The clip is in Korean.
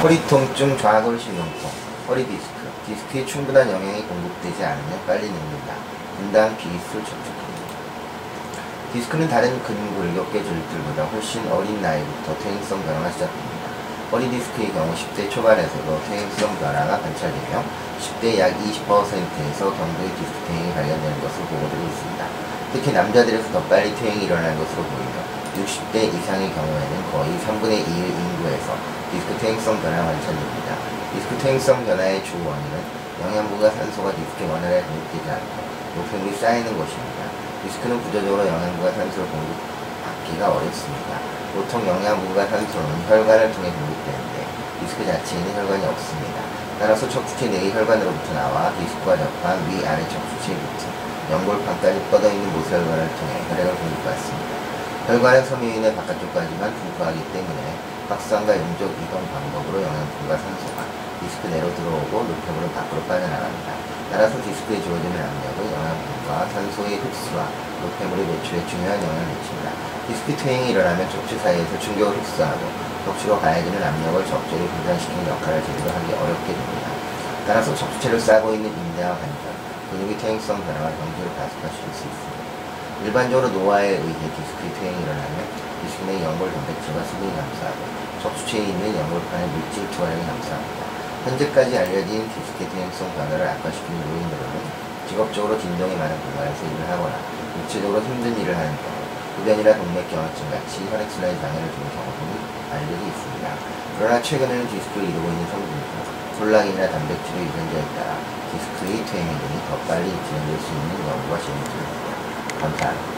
허리 통증, 좌골 신경통, 허리 디스크. 디스크에 충분한 영양이 공급되지 않으면 빨리 늙는다. 분당 비술 접촉입니다. 디스크는 다른 근골격계 조직들보다 훨씬 어린 나이부터 퇴행성 변화가 시작됩니다. 허리 디스크의 경우 10대 초반에서도 퇴행성 변화가 관찰되며 10대 약 20%에서 경도의 디스크 퇴행이 발견되는 것으로 보고되고 있습니다. 특히 남자들에서 더 빨리 퇴행이 일어나는 것으로 보이며 60대 이상의 경우에는 거의 3분의 2의 인구에서 디스크 퇴행성 변화가 관찰됩니다. 디스크 퇴행성 변화의 주 원인은 영양분과 산소가 디스크에 원활하게 공급되지 않고 노폐물이 쌓이는 것입니다. 디스크는 구조적으로 영양분과 산소를 공급받기가 어렵습니다. 보통 영양분과 산소는 혈관을 통해 공급되는데 디스크 자체에는 혈관이 없습니다. 따라서 척추체 내의 혈관으로부터 나와 디스크와 접한 위아래 척추체 밑 연골판까지 뻗어있는 모세혈관을 통해 혈액을 공급받습니다. 혈관은 섬유륜의 바깥쪽까지만 확산과 용적 이동 방법으로 영양분과 산소가 디스크 내로 들어오고 노폐물은 밖으로 빠져나갑니다. 따라서 디스크에 주어지는 압력은 영양분과 산소의 흡수와 노폐물의 배출에 중요한 영향을 미칩니다. 디스크 퇴행이 일어나면 척추 사이에서 충격을 흡수하고 척추로 가해지는 압력을 적절히 분산시키는 역할을 제대로 하기 어렵게 됩니다. 따라서 척추체를 싸고 있는 인대와 관절, 근육의 퇴행성 변화가 경주를 가속화시킬 수 있습니다. 일반적으로 노화에 의해 디스크 내의 연골 단백질과 수분이 감소하고 척추체에 있는 연골판의 물질 투과량이 감소합니다. 현재까지 알려진 디스크 퇴행성 변화를 악화시키는 요인으로는 직업적으로 진동이 많은 공간에서 일을 하거나 육체적으로 힘든 일을 하는 경우, 흡연이나 동맥 경화증 같이 혈액순환에 장애를 주는 경우 등이 알려져 있습니다. 그러나 최근에는 디스크를 이루고 있는 성분 중 콜라겐이나 단백질의 유전자에 따라 디스크의 퇴행 행동이 더 빨리 진행될 수 있는 연구가 진행 중입니다. 감사합니다.